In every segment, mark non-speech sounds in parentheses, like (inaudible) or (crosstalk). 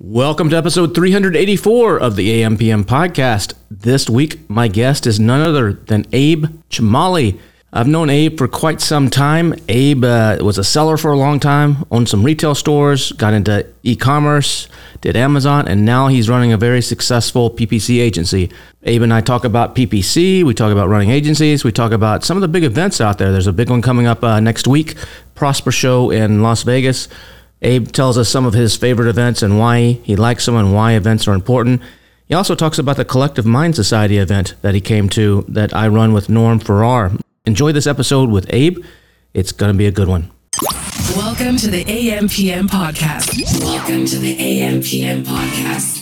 Welcome to episode 384 of the AMPM podcast. This week, my guest is none other than Abe Chomali. I've known Abe for quite some time. Abe uh, was a seller for a long time, owned some retail stores, got into e commerce, did Amazon, and now he's running a very successful PPC agency. Abe and I talk about PPC, we talk about running agencies, we talk about some of the big events out there. There's a big one coming up uh, next week, Prosper Show in Las Vegas. Abe tells us some of his favorite events and why he likes them and why events are important. He also talks about the Collective Mind Society event that he came to that I run with Norm Farrar. Enjoy this episode with Abe. It's going to be a good one. Welcome to the AMPM podcast. Welcome to the AMPM podcast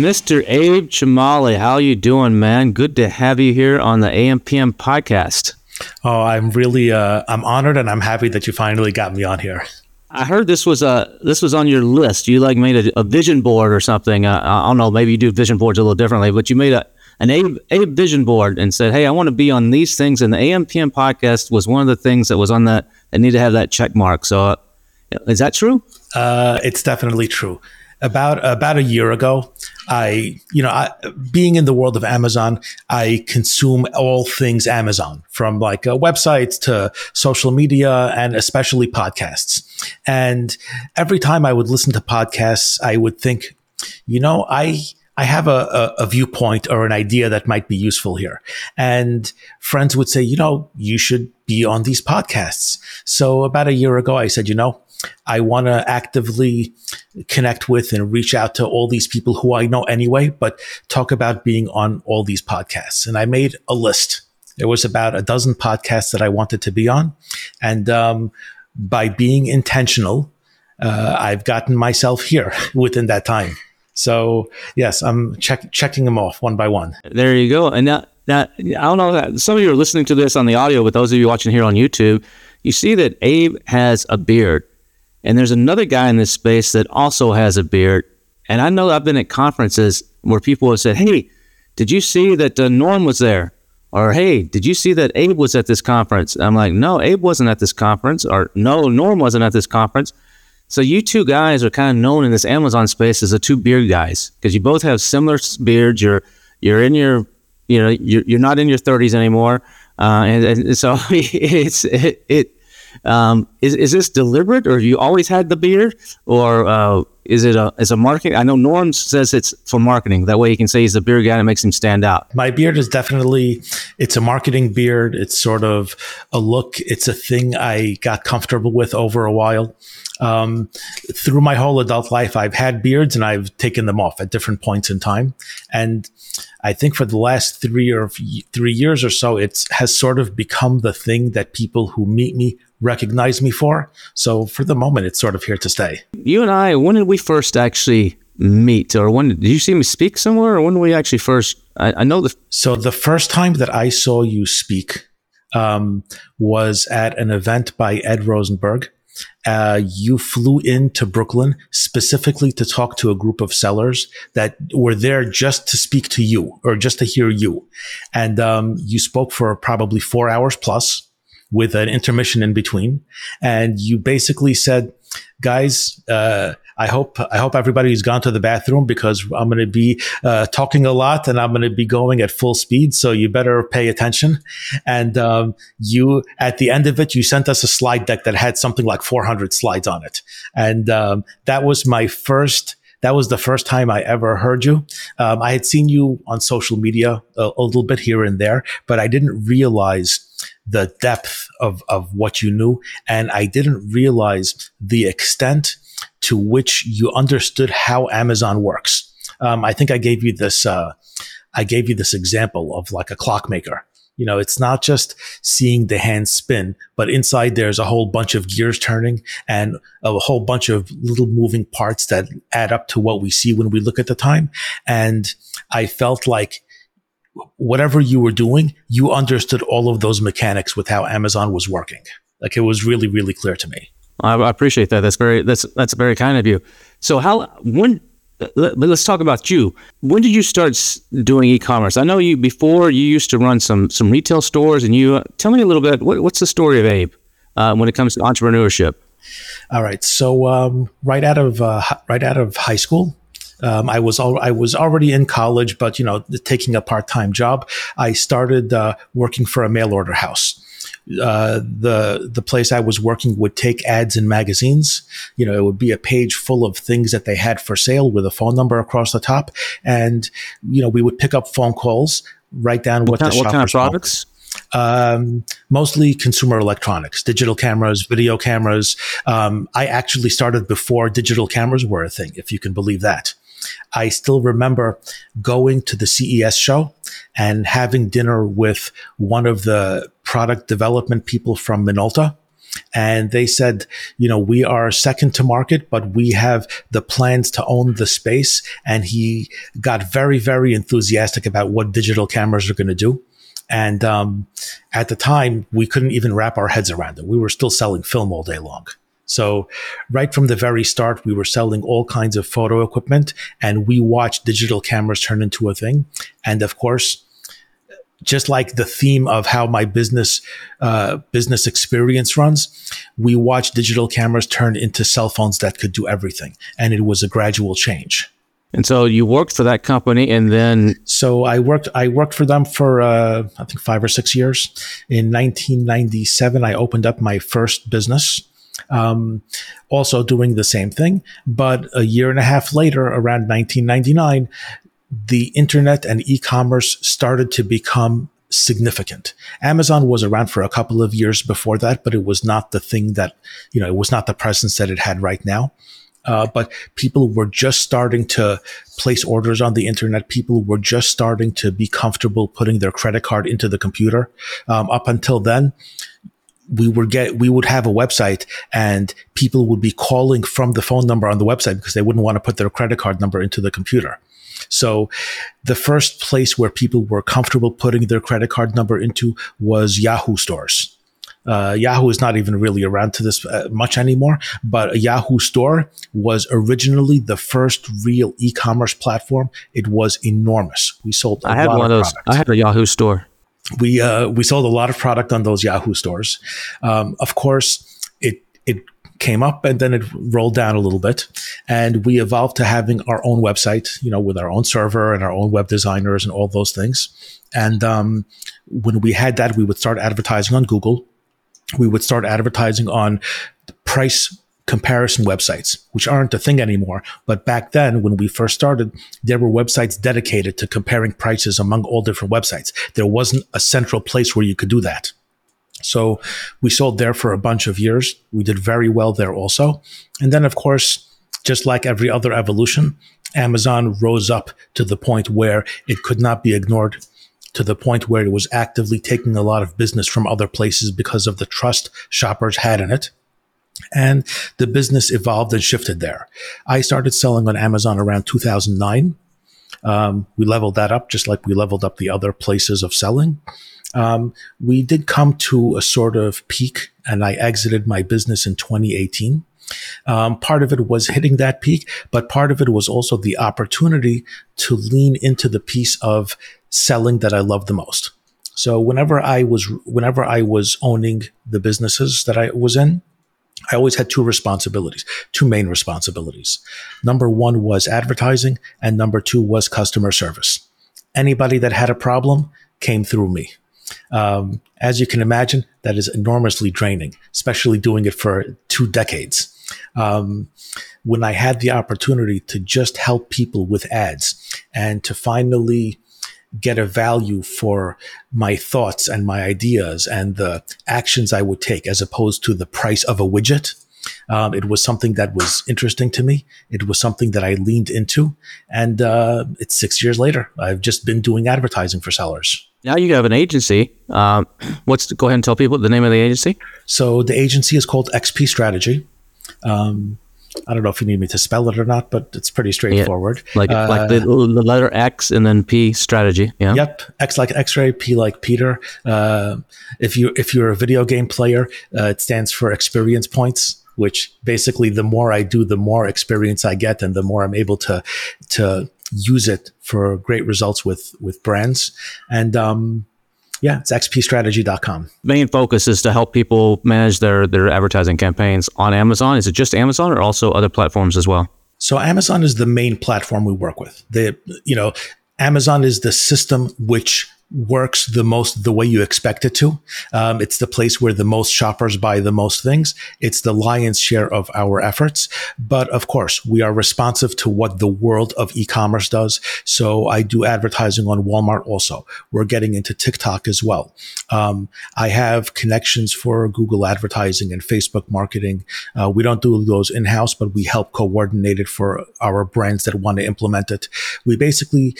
Mr. Abe Chomali, how you doing, man? Good to have you here on the AMPM podcast. Oh, I'm really uh, I'm honored and I'm happy that you finally got me on here. I heard this was a this was on your list. You like made a, a vision board or something. Uh, I don't know. Maybe you do vision boards a little differently, but you made a an Abe, Abe vision board and said, "Hey, I want to be on these things." And the AMPM podcast was one of the things that was on that I need to have that check mark. So, uh, is that true? Uh, it's definitely true about about a year ago, I you know I, being in the world of Amazon, I consume all things Amazon from like uh, websites to social media and especially podcasts. And every time I would listen to podcasts, I would think, you know, I I have a, a, a, viewpoint or an idea that might be useful here. And friends would say, you know, you should be on these podcasts. So about a year ago, I said, you know, I want to actively connect with and reach out to all these people who I know anyway, but talk about being on all these podcasts. And I made a list. There was about a dozen podcasts that I wanted to be on. And um, by being intentional, uh, I've gotten myself here (laughs) within that time. So yes, I'm check, checking them off one by one. There you go. And now, now I don't know. That some of you are listening to this on the audio, but those of you watching here on YouTube, you see that Abe has a beard. And there's another guy in this space that also has a beard. And I know I've been at conferences where people have said, Hey, did you see that uh, Norm was there? Or, Hey, did you see that Abe was at this conference? I'm like, No, Abe wasn't at this conference. Or, No, Norm wasn't at this conference. So you two guys are kind of known in this Amazon space as the two beard guys because you both have similar beards. You're, you're in your, you know, you're, you're not in your 30s anymore. Uh, and, and so (laughs) it's, it, it um, is, is this deliberate, or have you always had the beard, or uh, is it a is a marketing? I know Norm says it's for marketing. That way, he can say he's a beard guy and it makes him stand out. My beard is definitely it's a marketing beard. It's sort of a look. It's a thing I got comfortable with over a while. Um, through my whole adult life, I've had beards and I've taken them off at different points in time. And I think for the last three or three years or so, it has sort of become the thing that people who meet me recognize me for. So for the moment, it's sort of here to stay. You and I, when did we first actually meet, or when did you see me speak somewhere, or when we actually first? I, I know the. So the first time that I saw you speak um, was at an event by Ed Rosenberg. Uh, you flew into Brooklyn specifically to talk to a group of sellers that were there just to speak to you or just to hear you. And um, you spoke for probably four hours plus with an intermission in between. And you basically said, guys, uh, I hope I hope everybody's gone to the bathroom because I'm going to be uh, talking a lot and I'm going to be going at full speed. So you better pay attention. And um, you, at the end of it, you sent us a slide deck that had something like 400 slides on it, and um, that was my first. That was the first time I ever heard you. Um, I had seen you on social media a, a little bit here and there, but I didn't realize the depth of, of what you knew. And I didn't realize the extent to which you understood how Amazon works. Um, I think I gave you this, uh, I gave you this example of like a clockmaker. You know, it's not just seeing the hands spin, but inside there's a whole bunch of gears turning and a whole bunch of little moving parts that add up to what we see when we look at the time. And I felt like whatever you were doing, you understood all of those mechanics with how Amazon was working. Like it was really, really clear to me. I, appreciate that. That's very that's that's very kind of you. So how when let, us talk about you. When did you start doing e-commerce? I know you before you used to run some some retail stores, and you uh, tell me a little bit. What, what's the story of Abe uh, when it comes to entrepreneurship? All right. So um, right out of uh, right out of high school, um, I was al- I was already in college, but you know, taking a part time job. I started uh, working for a mail order house uh, the the place I was working would take ads in magazines. You know, it would be a page full of things that they had for sale with a phone number across the top, and you know we would pick up phone calls, write down what, what the kind, what kind of products. Um, mostly consumer electronics, digital cameras, video cameras. Um, I actually started before digital cameras were a thing, if you can believe that. I still remember going to the CES show and having dinner with one of the product development people from Minolta. And they said, you know, we are second to market, but we have the plans to own the space. And he got very, very enthusiastic about what digital cameras are going to do. And um, at the time, we couldn't even wrap our heads around it. We were still selling film all day long. So right from the very start, we were selling all kinds of photo equipment and we watched digital cameras turn into a thing. And of course, just like the theme of how my business uh, business experience runs, we watched digital cameras turn into cell phones that could do everything, and it was a gradual change. And so you worked for that company, and then so I worked. I worked for them for uh, I think five or six years. In 1997, I opened up my first business um, also doing the same thing. But a year and a half later, around 1999, the internet and e-commerce started to become significant. Amazon was around for a couple of years before that, but it was not the thing that, you know, it was not the presence that it had right now. Uh, but people were just starting to place orders on the internet. People were just starting to be comfortable putting their credit card into the computer. Um, up until then, we would get we would have a website and people would be calling from the phone number on the website because they wouldn't want to put their credit card number into the computer. So the first place where people were comfortable putting their credit card number into was Yahoo stores. Uh, Yahoo is not even really around to this uh, much anymore, but a Yahoo store was originally the first real e-commerce platform. It was enormous. We sold. I had one of those. Products. I had a Yahoo store we uh, we sold a lot of product on those Yahoo stores. Um, of course, it it came up and then it rolled down a little bit, and we evolved to having our own website, you know, with our own server and our own web designers and all those things. And um, when we had that, we would start advertising on Google. We would start advertising on price comparison websites, which aren't a thing anymore. But back then, when we first started, there were websites dedicated to comparing prices among all different websites. There wasn't a central place where you could do that. So we sold there for a bunch of years. We did very well there also. And then, of course, just like every other evolution, Amazon rose up to the point where it could not be ignored to the point where it was actively taking a lot of business from other places because of the trust shoppers had in it. And the business evolved and shifted there. I started selling on Amazon around 2009. Um, we leveled that up just like we leveled up the other places of selling. Um, we did come to a sort of peak, and I exited my business in 2018. Um, part of it was hitting that peak, but part of it was also the opportunity to lean into the piece of selling that I love the most. So whenever I was, whenever I was owning the businesses that I was in, I always had two responsibilities, two main responsibilities. Number one was advertising, and number two was customer service. Anybody that had a problem came through me. Um, as you can imagine, that is enormously draining, especially doing it for two decades. Um, when I had the opportunity to just help people with ads and to finally get a value for my thoughts and my ideas and the actions I would take as opposed to the price of a widget. Um, it was something that was interesting to me. It was something that I leaned into. And uh, it's six years later. I've just been doing advertising for sellers. Now you have an agency. Um, (clears throat) what's go ahead and tell people the name of the agency? So the agency is called XP Strategy. Um, I don't know if you need me to spell it or not, but it's pretty straightforward. Yeah, like uh, like the, the, letter X and then P strategy. Yeah. Yep. X like X-ray, P like Peter. Uh, if you if you're a video game player, uh, it stands for experience points. Which basically, the more I do, the more experience I get, and the more I'm able to to use it for great results with with brands. And um, yeah, it's xpstrategy.com. Main focus is to help people manage their their advertising campaigns on Amazon. Is it just Amazon or also other platforms as well? So Amazon is the main platform we work with. The you know, Amazon is the system which works the most the way you expect it to. Um, it's the place where the most shoppers buy the most things. It's the lion's share of our efforts. But of course, we are responsive to what the world of e-commerce does. So I do advertising on Walmart also. We're getting into TikTok as well. Um, I have connections for Google advertising and Facebook marketing. Uh, we don't do those in house, but we help coordinate it for our brands that want to implement it. We basically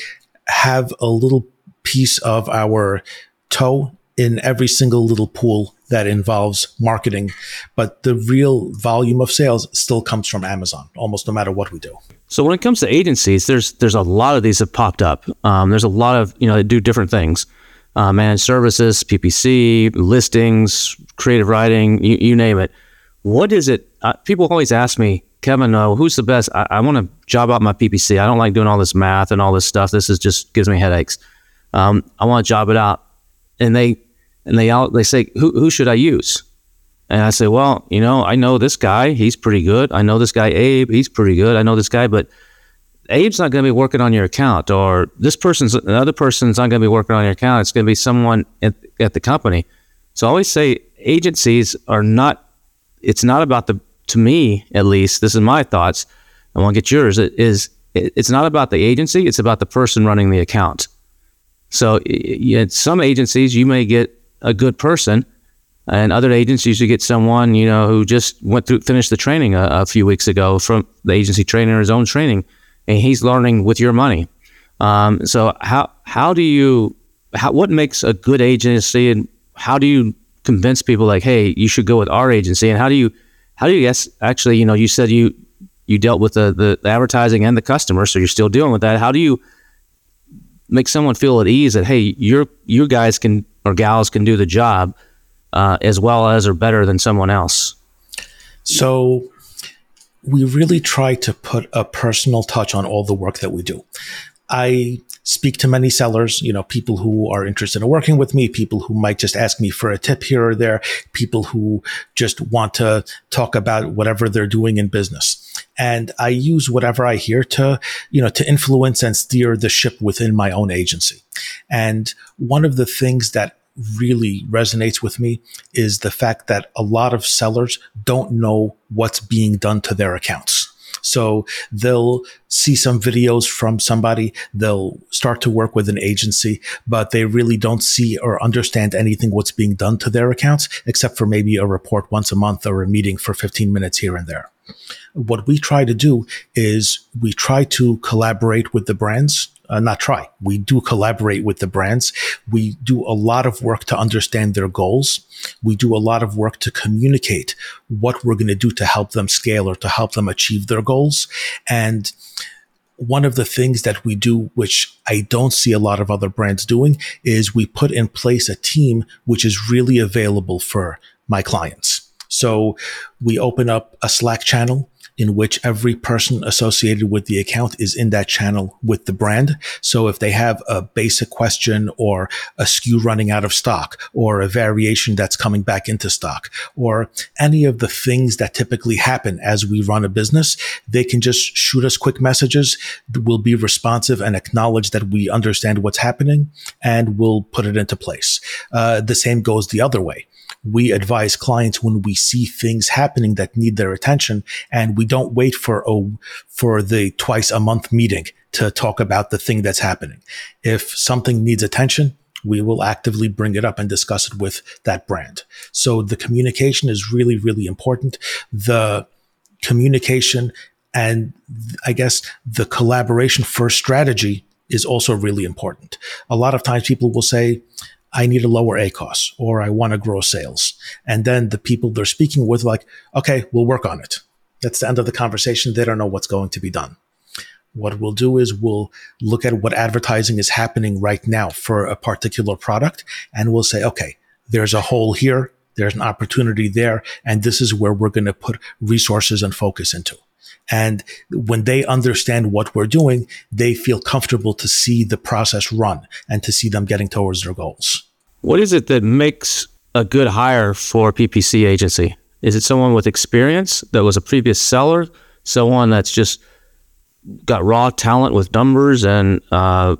have a little piece of our toe in every single little pool that involves marketing. But the real volume of sales still comes from Amazon, almost no matter what we do. So when it comes to agencies, there's there's a lot of these have popped up. Um, there's a lot of you know that do different things, uh, managed services, PPC, listings, creative writing, you, you name it. What is it? Uh, people always ask me, Kevin, uh, who's the best? I, I want to job out my PPC. I don't like doing all this math and all this stuff. This is just gives me headaches. Um, I want to job it out. And they and they out they say, who who should I use? And I say, well, you know, I know this guy, he's pretty good. I know this guy Abe, he's pretty good. I know this guy, but Abe's not going to be working on your account, or this person's another person's not going to be working on your account. It's going to be someone at, at the company. So I always say agencies are not. It's not about the. To me, at least, this is my thoughts. I want to get yours. It is. It, it's not about the agency. It's about the person running the account. So at some agencies, you may get a good person, and other agencies, you get someone you know who just went through, finished the training a, a few weeks ago from the agency trainer, his own training, and he's learning with your money. Um, so how how do you how, what makes a good agency, and how do you convince people like, hey, you should go with our agency, and how do you how do you guess actually you know you said you you dealt with the, the advertising and the customer, so you're still dealing with that. How do you make someone feel at ease that hey, your you guys can or gals can do the job uh, as well as or better than someone else. So we really try to put a personal touch on all the work that we do. I speak to many sellers, you know, people who are interested in working with me, people who might just ask me for a tip here or there, people who just want to talk about whatever they're doing in business. And I use whatever I hear to, you know, to influence and steer the ship within my own agency. And one of the things that really resonates with me is the fact that a lot of sellers don't know what's being done to their accounts. So they'll see some videos from somebody, they'll start to work with an agency, but they really don't see or understand anything what's being done to their accounts, except for maybe a report once a month or a meeting for 15 minutes here and there. What we try to do is we try to collaborate with the brands uh, not try. We do collaborate with the brands. We do a lot of work to understand their goals. We do a lot of work to communicate what we're going to do to help them scale or to help them achieve their goals. And one of the things that we do, which I don't see a lot of other brands doing, is we put in place a team which is really available for my clients. So we open up a Slack channel in which every person associated with the account is in that channel with the brand. So if they have a basic question or a SKU running out of stock or a variation that's coming back into stock or any of the things that typically happen as we run a business, they can just shoot us quick messages. We'll be responsive and acknowledge that we understand what's happening and we'll put it into place. Uh, the same goes the other way we advise clients when we see things happening that need their attention and we don't wait for oh, for the twice a month meeting to talk about the thing that's happening. If something needs attention, we will actively bring it up and discuss it with that brand. So the communication is really, really important. The communication and I guess the collaboration first strategy is also really important. A lot of times people will say, I need a lower A ACOS or I want to grow sales. And then the people they're speaking with, like, okay, we'll work on it. That's the end of the conversation. They don't know what's going to be done. What we'll do is we'll look at what advertising is happening right now for a particular product and we'll say, okay, there's a hole here. There's an opportunity there. And this is where we're going to put resources and focus into. And when they understand what we're doing, they feel comfortable to see the process run and to see them getting towards their goals. What is it that makes a good hire for PPC agency? Is it someone with experience that was a previous seller, someone that's just got raw talent with numbers and uh,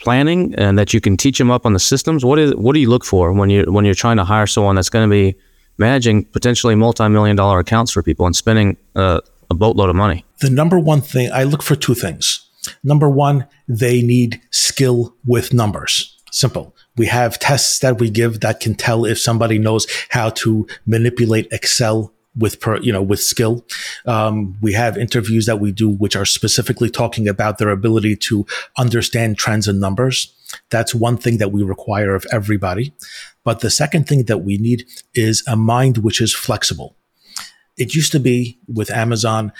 planning, and that you can teach them up on the systems? What is what do you look for when you when you're trying to hire someone that's going to be managing potentially multi-million dollar accounts for people and spending uh, a boatload of money? The number one thing I look for two things. Number one, they need skill with numbers. Simple. We have tests that we give that can tell if somebody knows how to manipulate Excel with per, you know with skill. Um, we have interviews that we do which are specifically talking about their ability to understand trends and numbers. That's one thing that we require of everybody. But the second thing that we need is a mind which is flexible. It used to be with Amazon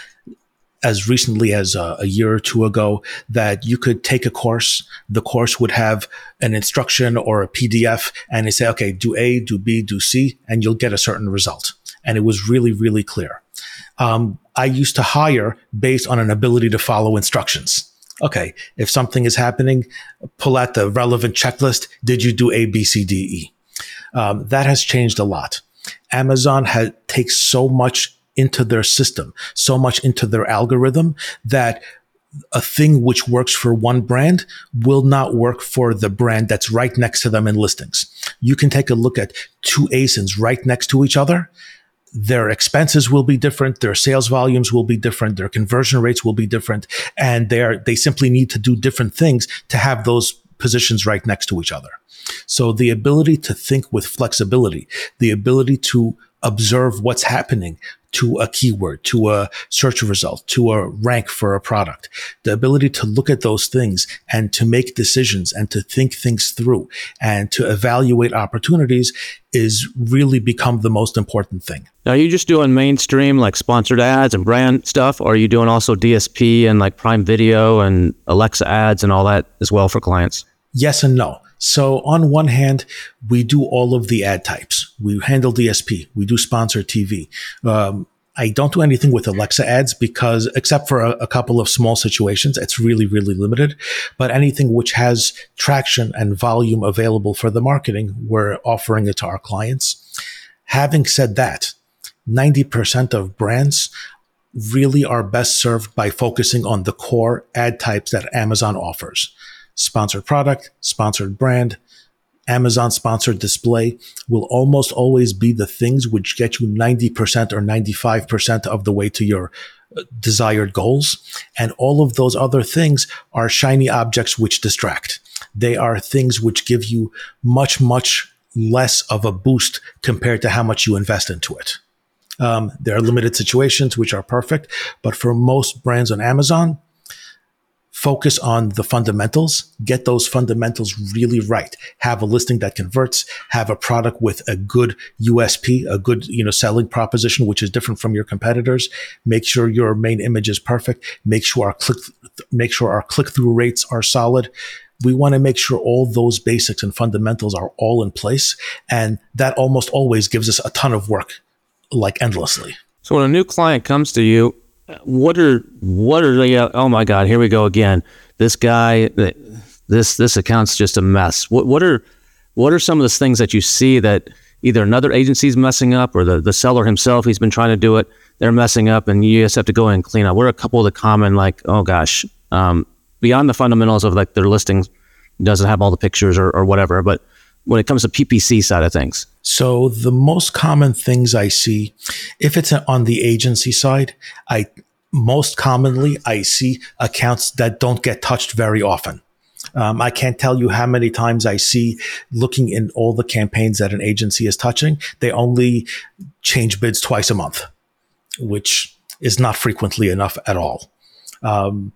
as recently as a, a, year or two ago that you could take a course. The course would have an instruction or a PDF and they say, okay, do A, do B, do C, and you'll get a certain result. And it was really, really clear. Um, I used to hire based on an ability to follow instructions. Okay, if something is happening, pull out the relevant checklist. Did you do A, B, C, D, E? Um, that has changed a lot. Amazon has, takes so much into their system, so much into their algorithm that a thing which works for one brand will not work for the brand that's right next to them in listings. You can take a look at two ASINs right next to each other. Their expenses will be different. Their sales volumes will be different. Their conversion rates will be different. And they are, they simply need to do different things to have those positions right next to each other. So the ability to think with flexibility, the ability to observe what's happening to a keyword, to a search result, to a rank for a product. The ability to look at those things and to make decisions and to think things through and to evaluate opportunities is really become the most important thing. Now, are you just doing mainstream like sponsored ads and brand stuff, or are you doing also DSP and like Prime Video and Alexa ads and all that as well for clients? Yes and no. So on one hand, we do all of the ad types. We handle DSP. We do sponsor TV. Um, I don't do anything with Alexa ads because, except for a, a, couple of small situations, it's really, really limited. But anything which has traction and volume available for the marketing, we're offering it to our clients. Having said that, 90% of brands really are best served by focusing on the core ad types that Amazon offers sponsored product, sponsored brand, Amazon sponsored display will almost always be the things which get you 90% or 95% of the way to your uh, desired goals. And all of those other things are shiny objects which distract. They are things which give you much, much less of a boost compared to how much you invest into it. Um, there are limited situations which are perfect, but for most brands on Amazon, focus on the fundamentals, get those fundamentals really right. Have a listing that converts, have a product with a good USP, a good, you know, selling proposition, which is different from your competitors. Make sure your main image is perfect. Make sure our click, make sure our click through rates are solid. We want to make sure all those basics and fundamentals are all in place. And that almost always gives us a ton of work, like endlessly. So when a new client comes to you, what are what are the oh my god here we go again. This guy this this account's just a mess. What what are what are some of the things that you see that either another agency's messing up or the, the seller himself he's been trying to do it they're messing up and you just have to go and clean up? What are a couple of the common like oh gosh um, beyond the fundamentals of like their listings doesn't have all the pictures or, or whatever but when it comes to ppc side of things so the most common things I see, if it's on the agency side, I most commonly I see accounts that don't get touched very often. Um, I can't tell you how many times I see looking in all the campaigns that an agency is touching, they only change bids twice a month, which is not frequently enough at all. Um,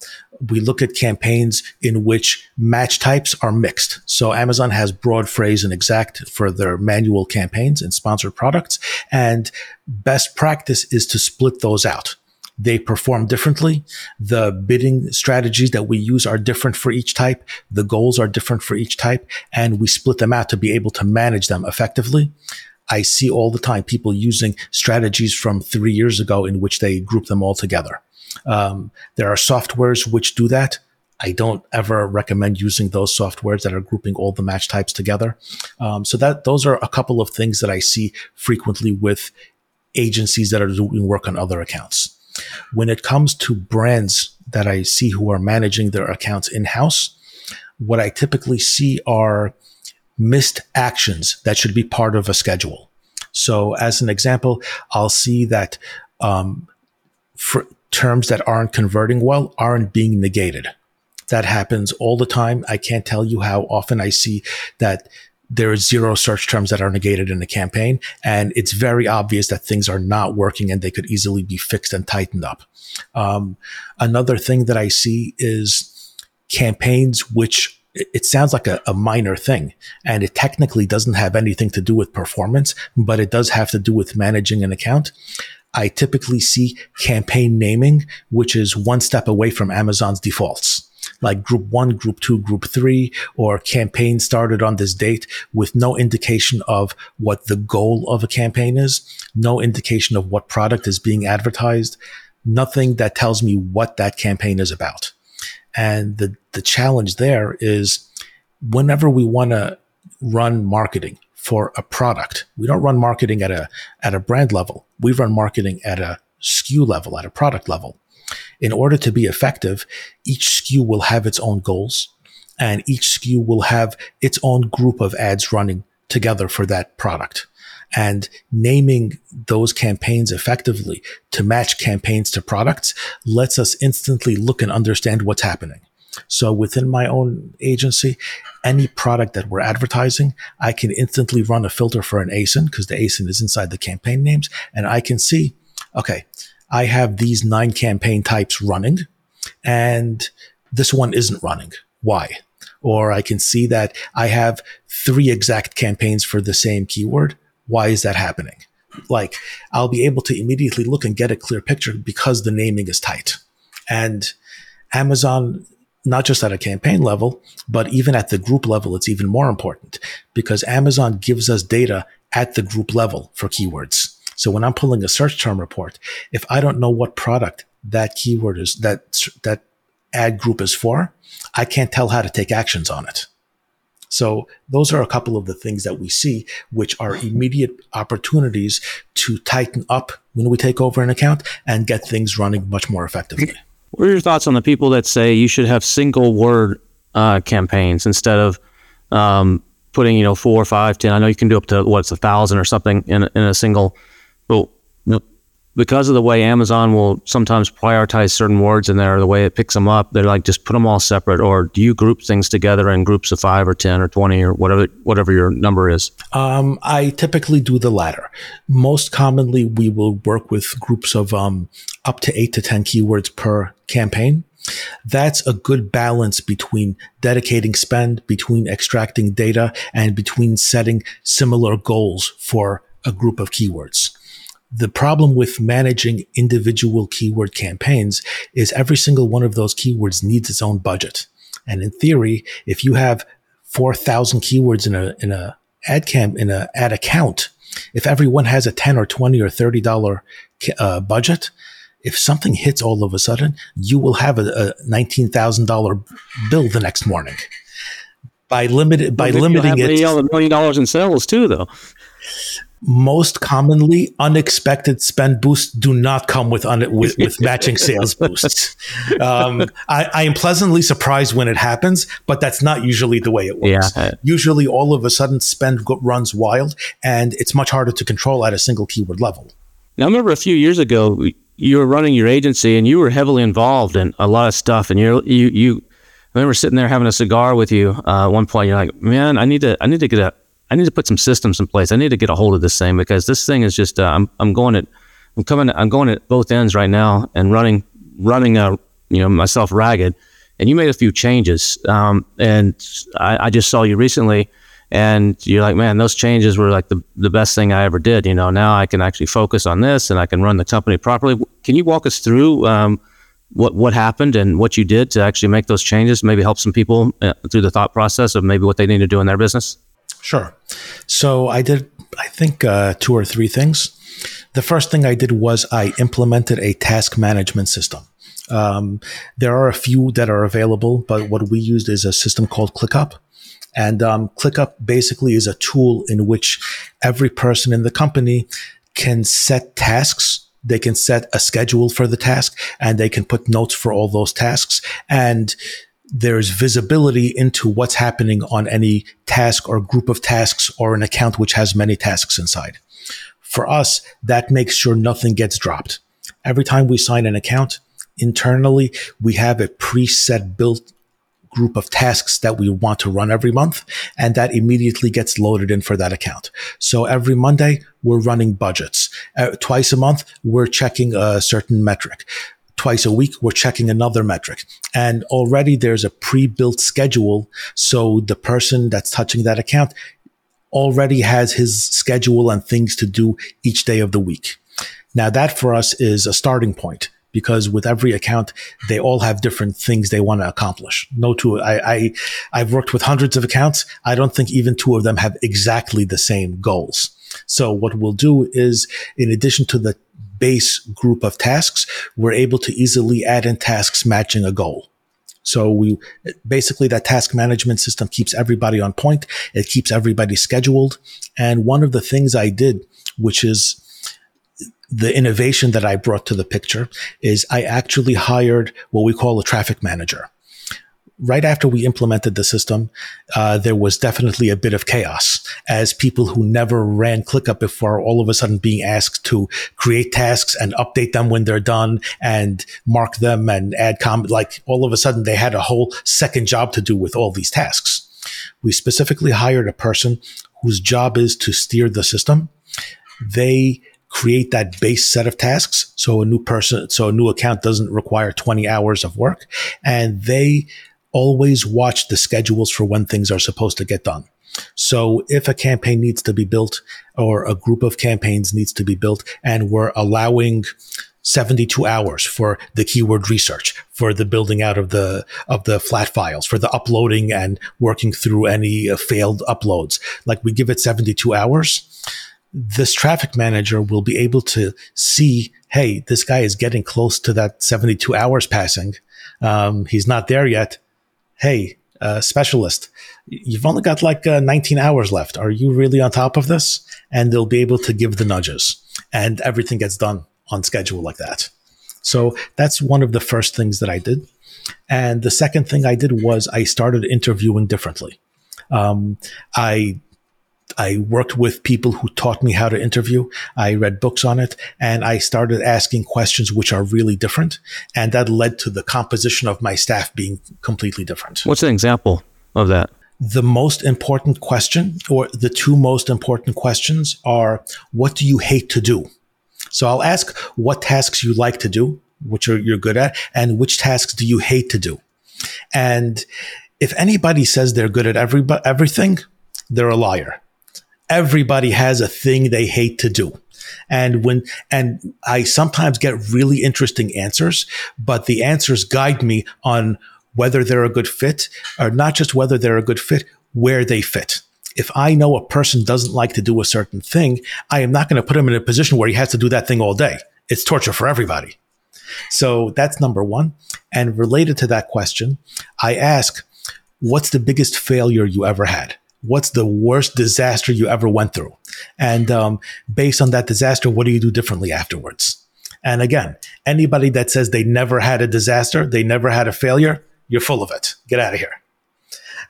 we look at campaigns in which match types are mixed. So Amazon has broad phrase and exact for their manual campaigns and sponsored products. And best practice is to split those out. They perform differently. The bidding strategies that we use are different for each type. The goals are different for each type and we split them out to be able to manage them effectively. I see all the time people using strategies from three years ago in which they group them all together. Um, there are softwares which do that. I don't ever recommend using those softwares that are grouping all the match types together. Um, so that those are a couple of things that I see frequently with agencies that are doing work on other accounts. When it comes to brands that I see who are managing their accounts in house, what I typically see are missed actions that should be part of a schedule. So, as an example, I'll see that um, for terms that aren't converting well aren't being negated. That happens all the time. I can't tell you how often I see that there are zero search terms that are negated in a campaign. And it's very obvious that things are not working and they could easily be fixed and tightened up. Um, another thing that I see is campaigns which it sounds like a, a, minor thing and it technically doesn't have anything to do with performance, but it does have to do with managing an account. I typically see campaign naming, which is one step away from Amazon's defaults like group one, group two, group three, or campaign started on this date with no indication of what the goal of a campaign is, no indication of what product is being advertised, nothing that tells me what that campaign is about. And the, the challenge there is whenever we want to run marketing for a product, we don't run marketing at a, at a brand level. We run marketing at a SKU level, at a product level. In order to be effective, each SKU will have its own goals and each SKU will have its own group of ads running together for that product and naming those campaigns effectively to match campaigns to products lets us instantly look and understand what's happening. So within my own agency, any product that we're advertising, I can instantly run a filter for an ASIN because the ASIN is inside the campaign names. And I can see, okay, I have these nine campaign types running and this one isn't running. Why? Or I can see that I have three exact campaigns for the same keyword why is that happening? Like I'll be able to immediately look and get a clear picture because the naming is tight. And Amazon, not just at a campaign level, but even at the group level, it's even more important because Amazon gives us data at the group level for keywords. So when I'm pulling a search term report, if I don't know what product that keyword is, that, that ad group is for, I can't tell how to take actions on it. So those are a couple of the things that we see, which are immediate opportunities to tighten up when we take over an account and get things running much more effectively. What are your thoughts on the people that say you should have single word uh, campaigns instead of um, putting, you know, four, five, ten? I know you can do up to what's a thousand or something in, in a single. But because of the way Amazon will sometimes prioritize certain words in there, the way it picks them up, they're like just put them all separate. Or do you group things together in groups of five or ten or twenty or whatever whatever your number is? Um, I typically do the latter. Most commonly, we will work with groups of um, up to eight to ten keywords per campaign. That's a good balance between dedicating spend, between extracting data, and between setting similar goals for a group of keywords. The problem with managing individual keyword campaigns is every single one of those keywords needs its own budget. And in theory, if you have 4,000 keywords in a, in a ad camp, in a ad account, if everyone has a 10 or 20 or $30 uh, budget, if something hits all of a sudden, you will have a, a $19,000 bill the next morning. By limited, by limiting it, a million dollars in sales too, though most commonly unexpected spend boosts do not come with un- with, with (laughs) matching sales boosts. Um, I, I, am pleasantly surprised when it happens, but that's not usually the way it works. Yeah. Usually, all of a sudden, spend runs wild, and it's much harder to control at a single keyword level. Now, I remember a few years ago, you were running your agency, and you were heavily involved in a lot of stuff, and you you you. I remember sitting there having a cigar with you uh, at one point. You're like, "Man, I need to I need to get a I need to put some systems in place. I need to get a hold of this thing because this thing is just uh, I'm I'm going at I'm coming I'm going at both ends right now and running running a you know myself ragged, and you made a few changes. Um, and I, I just saw you recently, and you're like, man, those changes were like the the best thing I ever did. You know, now I can actually focus on this, and I can run the company properly. Can you walk us through? Um, what what happened and what you did to actually make those changes maybe help some people uh, through the thought process of maybe what they need to do in their business Sure. So I did, I think, uh, two or three things. The first thing I did was I implemented a task management system. Um, there are a few that are available, but what we used is a system called ClickUp. And um, ClickUp basically is a tool in which every person in the company can set tasks. They can set a schedule for the task and they can put notes for all those tasks. And there's visibility into what's happening on any task or group of tasks or an account which has many tasks inside. For us, that makes sure nothing gets dropped. Every time we sign an account internally, we have a preset built group of tasks that we want to run every month, and that immediately gets loaded in for that account. So every Monday, we're running budgets. Uh, twice a month, we're checking a certain metric twice a week, we're checking another metric. And already there's a pre-built schedule. So the person that's touching that account already has his schedule and things to do each day of the week. Now that for us is a starting point because with every account, they all have different things they want to accomplish. No two, I, I, I've worked with hundreds of accounts. I don't think even two of them have exactly the same goals. So what we'll do is in addition to the base group of tasks, we're able to easily add in tasks matching a goal. So we basically that task management system keeps everybody on point. It keeps everybody scheduled. And one of the things I did, which is the innovation that I brought to the picture is I actually hired what we call a traffic manager right after we implemented the system, uh, there was definitely a bit of chaos as people who never ran ClickUp before all of a sudden being asked to create tasks and update them when they're done and mark them and add comment. Like all of a sudden they had a whole second job to do with all these tasks. We specifically hired a person whose job is to steer the system. They create that base set of tasks. So a new person, so a new account doesn't require 20 hours of work and they always watch the schedules for when things are supposed to get done. So if a campaign needs to be built or a group of campaigns needs to be built and we're allowing 72 hours for the keyword research, for the building out of the, of the flat files, for the uploading and working through any uh, failed uploads. Like we give it 72 hours. This traffic manager will be able to see, Hey, this guy is getting close to that 72 hours passing. Um, he's not there yet hey, uh, specialist, you've only got like uh, 19 hours left. Are you really on top of this? And they'll be able to give the nudges and everything gets done on schedule like that. So that's one of the first things that I did. And the second thing I did was I started interviewing differently. Um, I I worked with people who taught me how to interview. I read books on it and I started asking questions which are really different. And that led to the composition of my staff being completely different. What's an example of that? The most important question or the two most important questions are what do you hate to do? So I'll ask what tasks you like to do, which are, you're good at, and which tasks do you hate to do? And if anybody says they're good at every, everything, they're a liar everybody has a thing they hate to do. And when, and I sometimes get really interesting answers, but the answers guide me on whether they're a good fit or not just whether they're a good fit, where they fit. If I know a person doesn't like to do a certain thing, I am not going to put him in a position where he has to do that thing all day. It's torture for everybody. So that's number one. And related to that question, I ask, what's the biggest failure you ever had? What's the worst disaster you ever went through? And um, based on that disaster, what do you do differently afterwards? And again, anybody that says they never had a disaster, they never had a failure, you're full of it. Get out of here.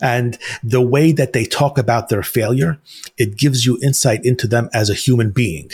And the way that they talk about their failure, it gives you insight into them as a human being.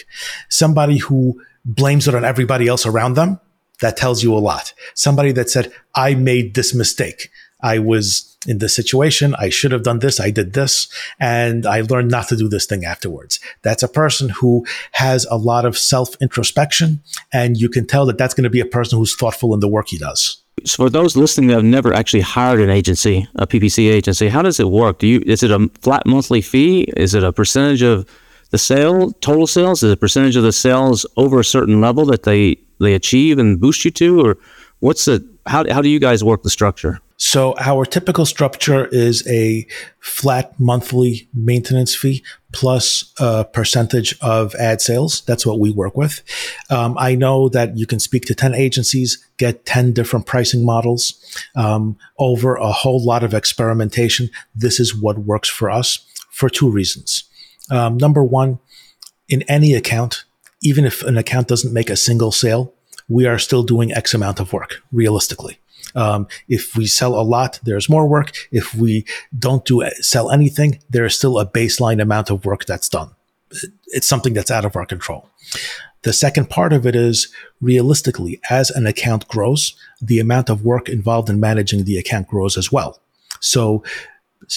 Somebody who blames it on everybody else around them, that tells you a lot. Somebody that said, I made this mistake. I was in this situation. I should have done this. I did this and I learned not to do this thing afterwards. That's a person who has a lot of self introspection and you can tell that that's going to be a person who's thoughtful in the work he does. So for those listening that have never actually hired an agency, a PPC agency, how does it work? Do you is it a flat monthly fee? Is it a percentage of the sale, total sales? Is it a percentage of the sales over a certain level that they they achieve and boost you to, or what's the how how do you guys work the structure? So our typical structure is a flat monthly maintenance fee plus a percentage of ad sales. That's what we work with. Um, I know that you can speak to 10 agencies, get 10 different pricing models um, over a whole lot of experimentation. This is what works for us for two reasons. Um, number one, in any account, even if an account doesn't make a single sale, we are still doing X amount of work realistically. Um, if we sell a lot, there's more work. If we don't do sell anything, there is still a baseline amount of work that's done. It's something that's out of our control. The second part of it is realistically, as an account grows, the amount of work involved in managing the account grows as well. So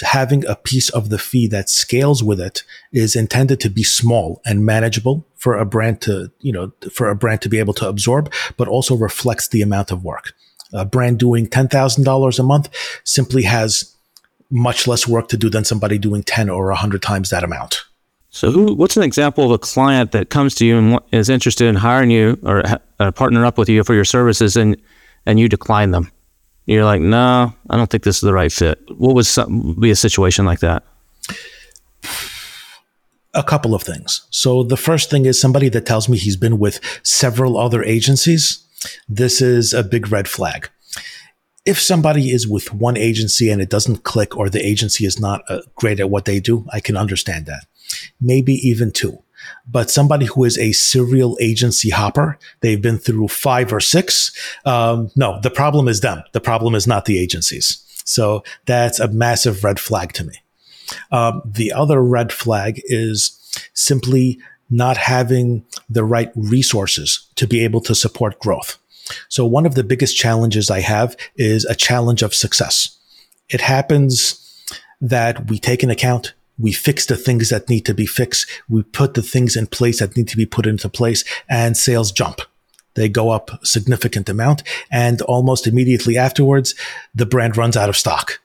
having a piece of the fee that scales with it is intended to be small and manageable for a brand to, you know, for a brand to be able to absorb, but also reflects the amount of work. A brand doing $10,000 a month simply has much less work to do than somebody doing 10 or 100 times that amount. So, who, what's an example of a client that comes to you and is interested in hiring you or uh, partner up with you for your services, and and you decline them? You're like, no, I don't think this is the right fit. What would some, be a situation like that? A couple of things. So the first thing is somebody that tells me he's been with several other agencies. This is a big red flag. If somebody is with one agency and it doesn't click or the agency is not uh, great at what they do, I can understand that. Maybe even two but somebody who is a serial agency hopper, they've been through five or six. Um, no, the problem is them. The problem is not the agencies. So that's a massive red flag to me. Um, the other red flag is simply not having the right resources to be able to support growth. So one of the biggest challenges I have is a challenge of success. It happens that we take an account, we fix the things that need to be fixed. We put the things in place that need to be put into place and sales jump. They go up significant amount and almost immediately afterwards, the brand runs out of stock.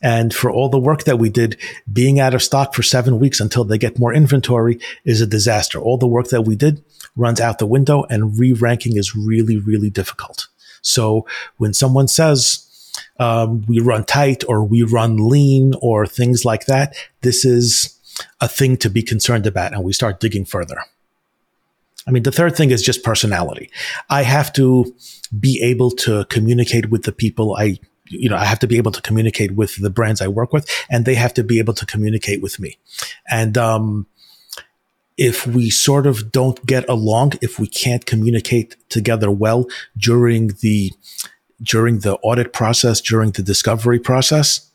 And for all the work that we did, being out of stock for seven weeks until they get more inventory is a disaster. All the work that we did runs out the window and re-ranking is really, really difficult. So when someone says, um, we run tight or we run lean or things like that, this is a thing to be concerned about. And we start digging further. I mean, the third thing is just personality. I have to be able to communicate with the people I, you know, I have to be able to communicate with the brands I work with, and they have to be able to communicate with me. And um, if we sort of don't get along, if we can't communicate together well during the during the audit process, during the discovery process,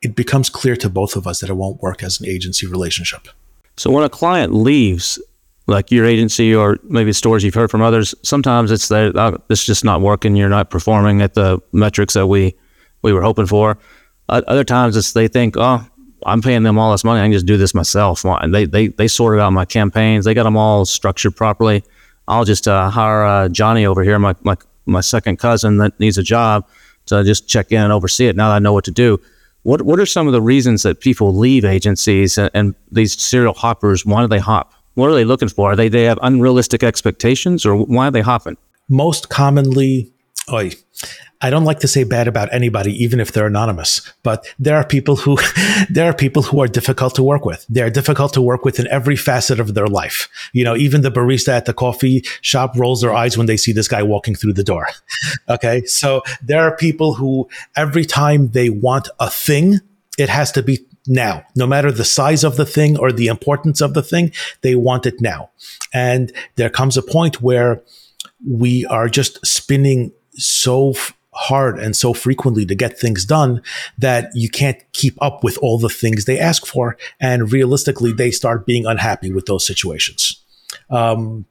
it becomes clear to both of us that it won't work as an agency relationship. So when a client leaves, like your agency or maybe stores you've heard from others, sometimes it's that oh, this just not working. You're not performing at the metrics that we we were hoping for. Uh, other times it's they think, oh, I'm paying them all this money. I can just do this myself. And they they they sorted out my campaigns. They got them all structured properly. I'll just uh, hire uh, Johnny over here, my my my second cousin that needs a job to just check in and oversee it. Now that I know what to do, what what are some of the reasons that people leave agencies and, and these serial hoppers? Why do they hop? What are they looking for? Are they they have unrealistic expectations, or why are they hopping? Most commonly, oy, I don't like to say bad about anybody, even if they're anonymous, but there are people who, (laughs) there are people who are difficult to work with. They're difficult to work with in every facet of their life. You know, even the barista at the coffee shop rolls their eyes when they see this guy walking through the door. (laughs) okay. So there are people who every time they want a thing, it has to be now, no matter the size of the thing or the importance of the thing, they want it now. And there comes a point where we are just spinning so f- hard and so frequently to get things done that you can't keep up with all the things they ask for. And realistically, they start being unhappy with those situations. Um,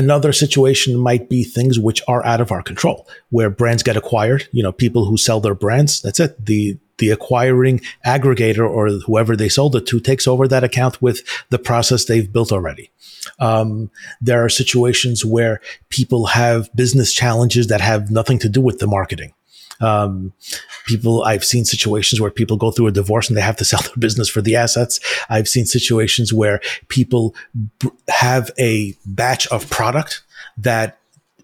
another situation might be things which are out of our control, where brands get acquired. You know, people who sell their brands. That's it. The the acquiring aggregator or whoever they sold it to takes over that account with the process they've built already. Um, there are situations where people have business challenges that have nothing to do with the marketing. Um, people, I've seen situations where people go through a divorce and they have to (laughs) sell their business for the assets. I've seen situations where people b- have a batch of product that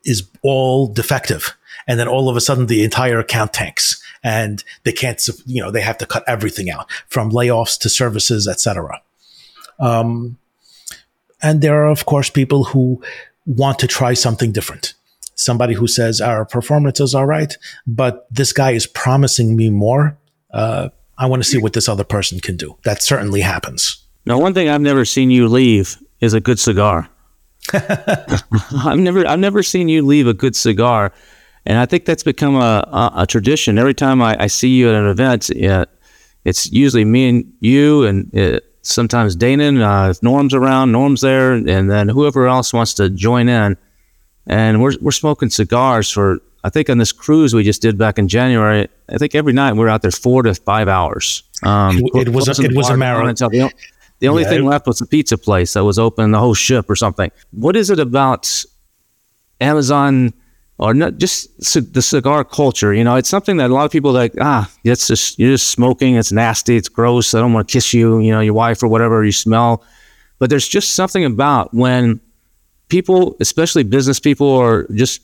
is all defective. And then all of a sudden the entire account tanks and they can't, you know, they have to cut everything out from layoffs to services, etc. Um, and there are, of course, people who want to try something different. Somebody who says our performance is all right, but this guy is promising me more. Uh, I want to see what this other person can do. That certainly happens. Now, one thing I've never seen you leave is a good cigar. (laughs) I've never, I've never seen you leave a good cigar, and I think that's become a, a, a tradition. Every time I, I, see you at an event, it's usually me and you, and uh, sometimes Danon, uh, Norm's around, Norm's there, and then whoever else wants to join in. And we're, we're smoking cigars for, I think on this cruise we just did back in January, I think every night we are out there four to five hours. Um, it, it was a, it was a marathon. The, the only yeah, thing it, left was a pizza place that was open the whole ship or something. What is it about Amazon or not just the cigar culture. You know, it's something that a lot of people like, ah, it's just, you're just smoking. It's nasty. It's gross. I don't want to kiss you, you know, your wife or whatever you smell. But there's just something about when people, especially business people or just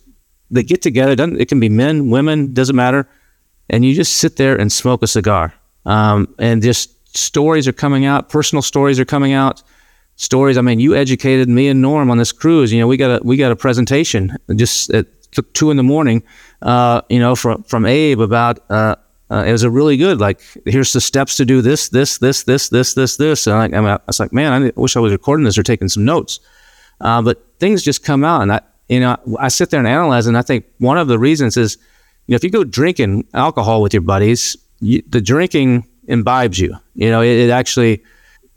they get together, it can be men, women, doesn't matter. And you just sit there and smoke a cigar. Um, and just stories are coming out, personal stories are coming out stories. I mean, you educated me and Norm on this cruise. You know, we got a we got a presentation just at two in the morning, uh, you know, from from Abe about. Uh, uh, it was a really good like here's the steps to do this this this this this this this and I, I, mean, I was like man I wish I was recording this or taking some notes uh, but things just come out and I you know I sit there and analyze and I think one of the reasons is you know if you go drinking alcohol with your buddies you, the drinking imbibes you you know it, it actually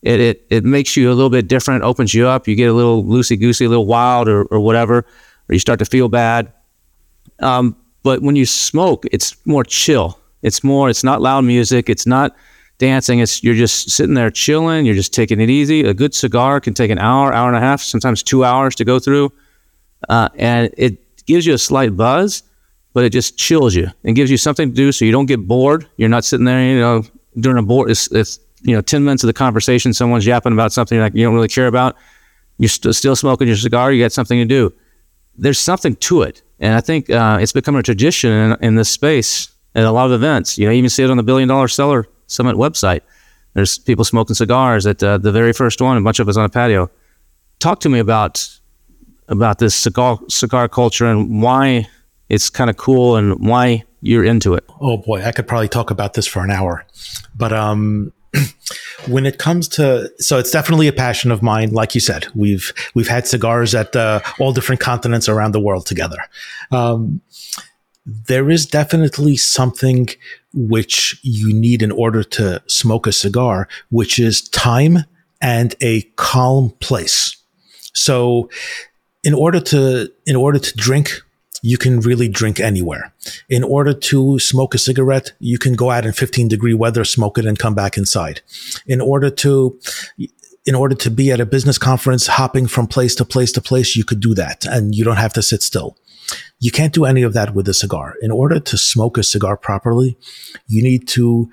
it, it it makes you a little bit different opens you up you get a little loosey goosey a little wild or, or whatever or you start to feel bad um, but when you smoke, it's more chill. It's more. It's not loud music. It's not dancing. It's you're just sitting there chilling. You're just taking it easy. A good cigar can take an hour, hour and a half, sometimes two hours to go through, uh, and it gives you a slight buzz, but it just chills you and gives you something to do so you don't get bored. You're not sitting there, you know, during a board. It's, it's you know, ten minutes of the conversation, someone's yapping about something like you don't really care about. You're st- still smoking your cigar. You got something to do. There's something to it and I think uh, it's become a tradition in, in, this space at a lot of events. You know, you even see it on the Billion Dollar Seller Summit website. There's people smoking cigars at uh, the very first one. A bunch of us on a patio. Talk to me about about this cigar cigar culture and why it's kind of cool and why you're into it. Oh boy, I could probably talk about this for an hour, but um, (clears throat) when it comes to so it's definitely a passion of mine like you said we've we've had cigars at uh, all different continents around the world together um, there is definitely something which you need in order to smoke a cigar which is time and a calm place so in order to in order to drink you can really drink anywhere. In order to smoke a cigarette, you can go out in 15 degree weather, smoke it and come back inside. In order to, in order to be at a business conference, hopping from place to place to place, you could do that and you don't have to sit still. You can't do any of that with a cigar. In order to smoke a cigar properly, you need to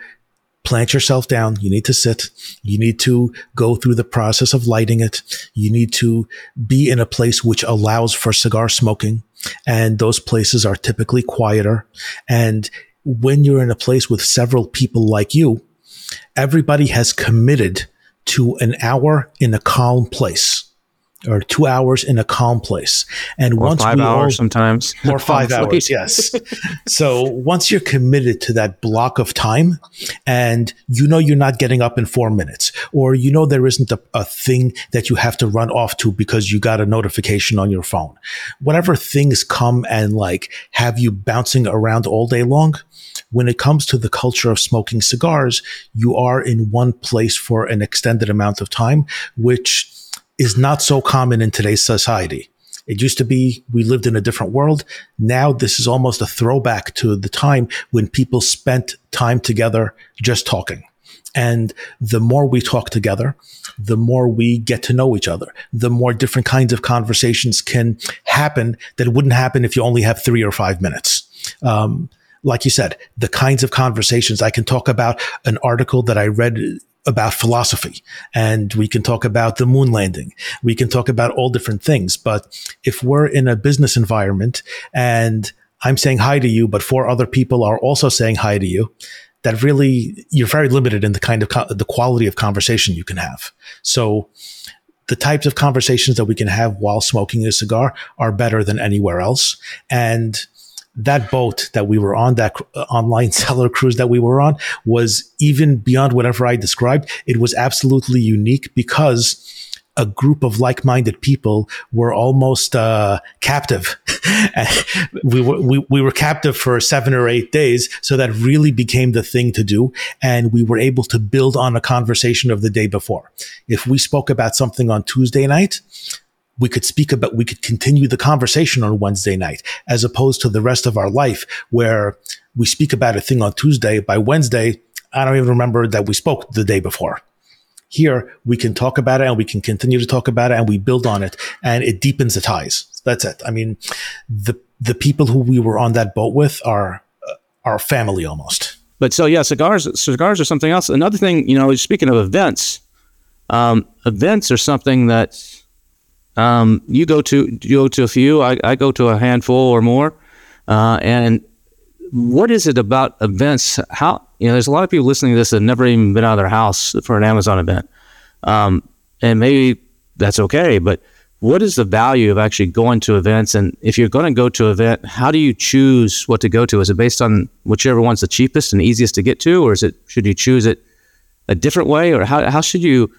plant yourself down. You need to sit. You need to go through the process of lighting it. You need to be in a place which allows for cigar smoking. And those places are typically quieter. And when you're in a place with several people like you, everybody has committed to an hour in a calm place or two hours in a calm place. And or once five we hours all, sometimes, (laughs) or five hours, yes. so once you're committed to that block of time, and you know you're not getting up in four minutes, or you know there isn't a, a thing that you have to run off to because you got a notification on your phone, whatever things come and like have you bouncing around all day long. When it comes to the culture of smoking cigars, you are in one place for an extended amount of time, which is not so common in today's society. It used to be we lived in a different world. Now this is almost a throwback to the time when people spent time together just talking. And the more we talk together, the more we get to know each other, the more different kinds of conversations can happen that wouldn't happen if you only have three or five minutes. Um, like you said, the kinds of conversations I can talk about an article that I read about philosophy and we can talk about the moon landing. We can talk about all different things. But if we're in a business environment and I'm saying hi to you, but four other people are also saying hi to you, that really you're very limited in the kind of co- the quality of conversation you can have. So the types of conversations that we can have while smoking a cigar are better than anywhere else. And that boat that we were on, that uh, online (laughs) seller cruise that we were on, was even beyond whatever I described. It was absolutely unique because a group of like-minded people were almost uh, captive. (laughs) we were we, we were captive for seven or eight days, so that really became the thing to do, and we were able to build on a conversation of the day before. If we spoke about something on Tuesday night, we could speak about, we could continue the conversation on Wednesday night, as opposed to the rest of our life where we speak about a thing on Tuesday. By Wednesday, I don't even remember that we spoke the day before. Here, we can talk about it and we can continue to talk about it and we build on it and it deepens the ties. That's it. I mean, the, the people who we were on that boat with are, uh, our family almost. But so, yeah, cigars, cigars are something else. Another thing, you know, speaking of events, um, events are something that um, you go to you go to a few. I, I go to a handful or more. Uh, and what is it about events? How you know? There's a lot of people listening to this that have never even been out of their house for an Amazon event, um, and maybe that's okay. But what is the value of actually going to events? And if you're going to go to an event, how do you choose what to go to? Is it based on whichever one's the cheapest and easiest to get to, or is it should you choose it a different way, or how how should you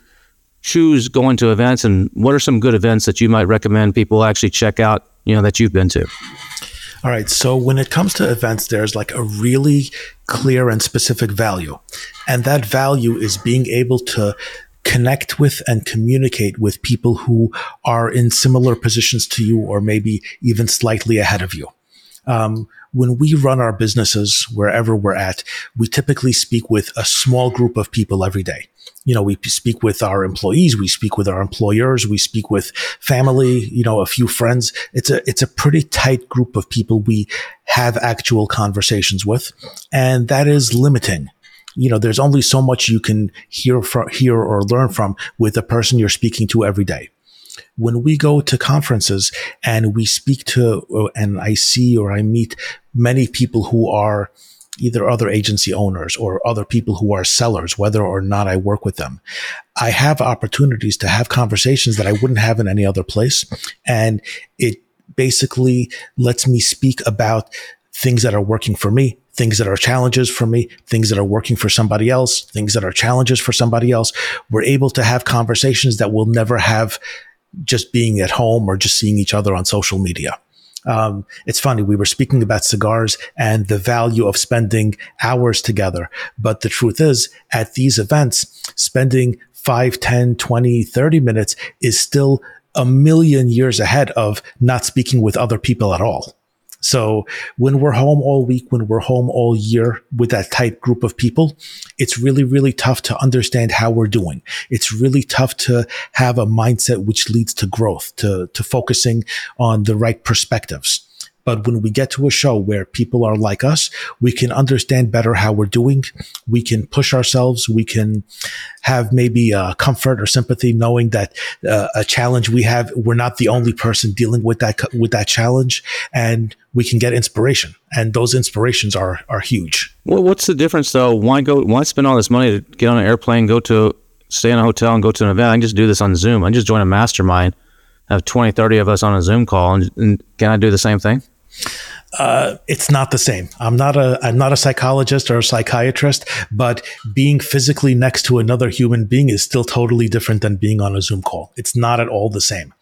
choose going to events and what are some good events that you might recommend people actually check out you know that you've been to? All right so when it comes to events there's like a really clear and specific value and that value is being able to connect with and communicate with people who are in similar positions to you or maybe even slightly ahead of you um, when we run our businesses wherever we're at, we typically speak with a small group of people every day. You know, we speak with our employees, we speak with our employers, we speak with family, you know, a few friends. It's a, it's a pretty tight group of people we have actual conversations with. And that is limiting you know, there's only so much you can hear from, hear or learn from with the person you're speaking to every day when we go to conferences and we speak to, uh, and I see or I meet many people who are either other agency owners or other people who are sellers, whether or not I work with them, I have opportunities to have conversations that I wouldn't have in any other place. And it basically lets me speak about things that are working for me, things that are challenges for me, things that are working for somebody else, things that are challenges for somebody else. We're able to have conversations that we'll never have just being at home or just seeing each other on social media. Um, it's funny. We were speaking about cigars and the value of spending hours together. But the truth is at these events, spending 5, 10, 20, 30 minutes is still a million years ahead of not speaking with other people at all. So when we're home all week, when we're home all year with that tight group of people, it's really, really tough to understand how we're doing. It's really tough to have a mindset which leads to growth, to, to focusing on the right perspectives. But when we get to a show where people are like us, we can understand better how we're doing. We can push ourselves. We can have maybe uh, comfort or sympathy knowing that uh, a challenge we have, we're not the only person dealing with that, with that challenge and we can get inspiration. And those inspirations are, are huge. Well, what's the difference though? Why go, why spend all this money to get on an airplane, go to, stay in a hotel and go to an event? I can just do this on Zoom. I just join a mastermind have 20, 30 of us on a Zoom call. And, and, can I do the same thing? Uh, it's not the same. I'm not a I'm not a psychologist or a psychiatrist, but being physically next to another human being is still totally different than being on a Zoom call. It's not at all the same.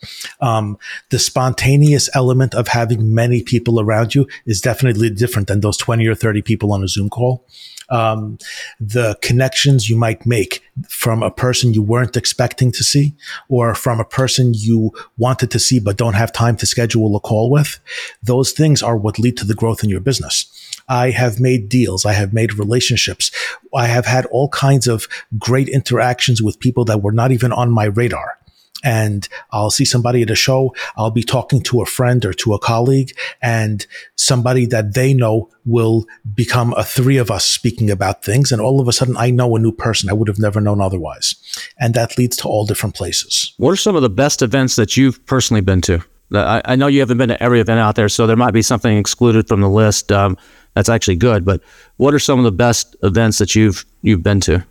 Um, the spontaneous element of having many people around you is definitely different than those 20 or 30 people on a Zoom call. Um, the connections you might make from a person you weren't expecting to see or from a person you wanted to see but don't have time to schedule a call with. Those things are what lead to the growth in your business. I have made deals. I have made relationships. I have had all kinds of great interactions with people that were not even on my radar and I'll see somebody at a show. I'll be talking to a friend or to a colleague and somebody that they know will become a three of us speaking about things. And all of a sudden I know a new person I would have never known otherwise. And that leads to all different places. What are some of the best events that you've personally been to? I, I know you haven't been to every event out there, so there might be something excluded from the list. Um, that's actually good. But what are some of the best events that you've you've been to?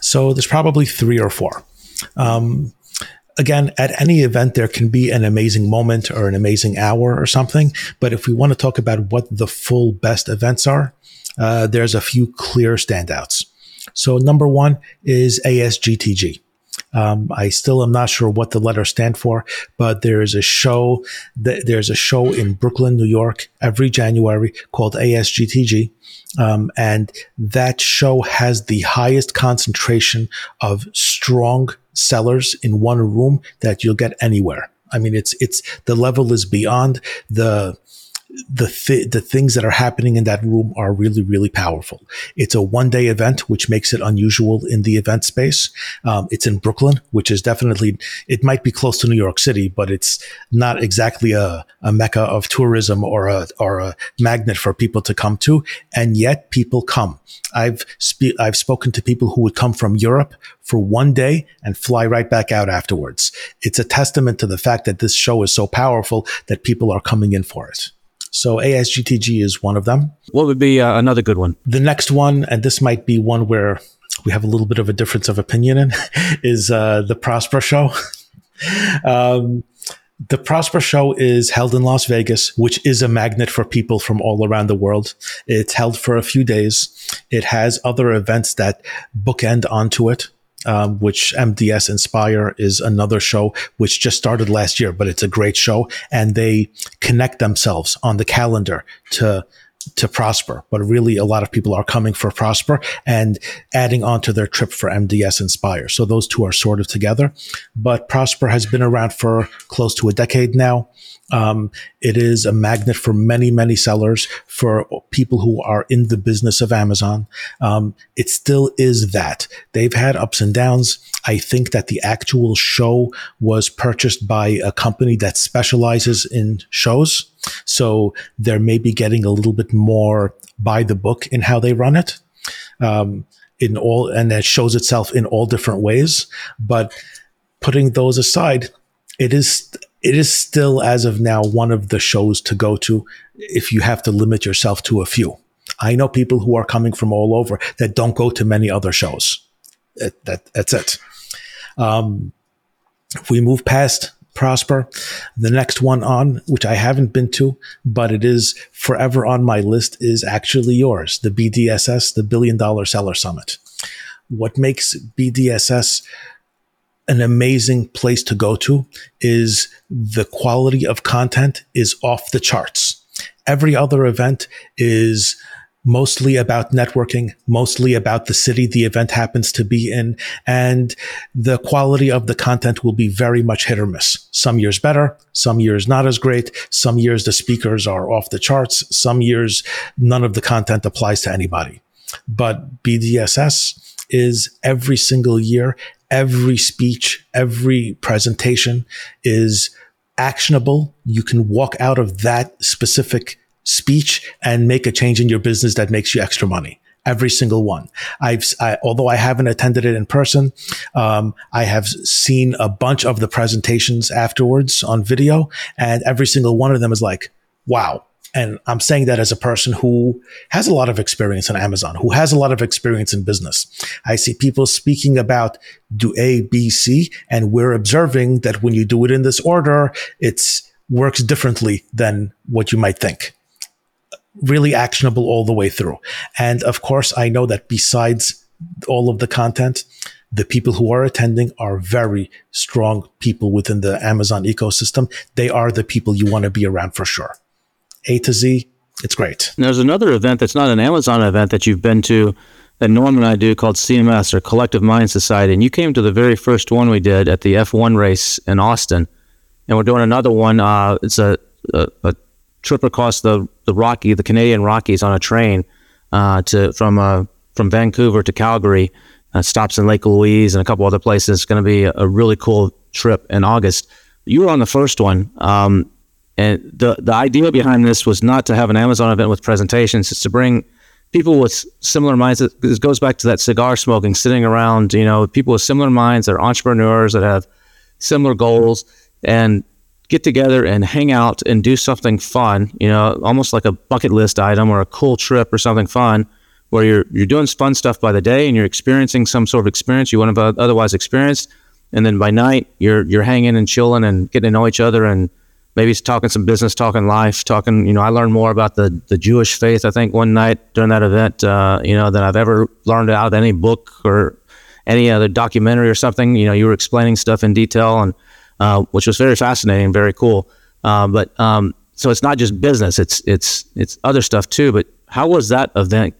So there's probably three or four. Um, again, at any event, there can be an amazing moment or an amazing hour or something. But if we want to talk about what the full best events are, uh, there's a few clear standouts. So number one is ASGTG. Um, I still am not sure what the letters stand for, but there is a show. Th- there's a show in Brooklyn, New York, every January called ASGTG, um, and that show has the highest concentration of strong sellers in one room that you'll get anywhere. I mean, it's it's the level is beyond the the th- the things that are happening in that room are really really powerful. It's a one day event, which makes it unusual in the event space. Um, it's in Brooklyn, which is definitely it might be close to New York City, but it's not exactly a, a mecca of tourism or a or a magnet for people to come to, and yet people come. I've spe- I've spoken to people who would come from Europe for one day and fly right back out afterwards. It's a testament to the fact that this show is so powerful that people are coming in for it. So ASGTG is one of them. What would be uh, another good one? The next one, and this might be one where we have a little bit of a difference of opinion in, (laughs) is uh, the Prosper Show. (laughs) um, the Prosper Show is held in Las Vegas, which is a magnet for people from all around the world. It's held for a few days. It has other events that bookend onto it um, which MDS Inspire is another show which just started last year, but it's a great show, and they connect themselves on the calendar to to prosper. But really, a lot of people are coming for prosper and adding on to their trip for MDS Inspire. So those two are sort of together. But prosper has been around for close to a decade now. Um, it is a magnet for many, many sellers, for people who are in the business of Amazon. Um, it still is that. They've had ups and downs. I think that the actual show was purchased by a company that specializes in shows. So they're maybe getting a little bit more by the book in how they run it. Um, in all, and that shows itself in all different ways. But putting those aside, it is it is still as of now one of the shows to go to if you have to limit yourself to a few. I know people who are coming from all over that don't go to many other shows. That, that that's it. Um, if we move past Prosper, the next one on, which I haven't been to, but it is forever on my list, is actually yours, the BDSS, the Billion Dollar Seller Summit. What makes BDSS an amazing place to go to is the quality of content is off the charts. Every other event is mostly about networking, mostly about the city the event happens to be in. And the quality of the content will be very much hit or miss. Some years better, some years not as great. Some years the speakers are off the charts. Some years none of the content applies to anybody. But BDSS is every single year every speech, every presentation is actionable. You can walk out of that specific speech and make a change in your business that makes you extra money. Every single one. I've, I, although I haven't attended it in person, um, I have seen a bunch of the presentations afterwards on video, and every single one of them is like, wow, and I'm saying that as a person who has a lot of experience on Amazon, who has a lot of experience in business. I see people speaking about do A, B, C, and we're observing that when you do it in this order, it works differently than what you might think. Really actionable all the way through. And of course, I know that besides all of the content, the people who are attending are very strong people within the Amazon ecosystem. They are the people you want to be around for sure. A to Z, it's great. There's another event that's not an Amazon event that you've been to that Norm and I do called CMS or Collective Mind Society. And you came to the very first one we did at the F1 race in Austin. And we're doing another one. Uh, it's a, a, a, trip across the, the Rocky, the Canadian Rockies on a train uh, to from uh, from Vancouver to Calgary. Uh, stops in Lake Louise and a couple other places. It's going to be a, a, really cool trip in August. You were on the first one. Um, and the, the idea behind this was not to have an Amazon event with presentations. It's to bring – people with similar minds. It goes back to that cigar smoking, sitting around, you know, people with similar minds that are entrepreneurs that have similar goals and get together and hang out and do something fun, you know, almost like a bucket list item or a cool trip or something fun where you're you're doing fun stuff by the day and you're experiencing some sort of experience you wouldn't have otherwise experienced. And then by night you're you're hanging and chilling and getting to know each other and maybe it's talking some business, talking life, talking. You know, I learned more about the the Jewish faith. I think one night during that event, uh, you know, than I've ever learned out of any book or any other documentary or something. You know, you were explaining stuff in detail, and uh, which was very fascinating, very cool. Uh, but um, so it's not just business; it's it's it's other stuff too. But how was that event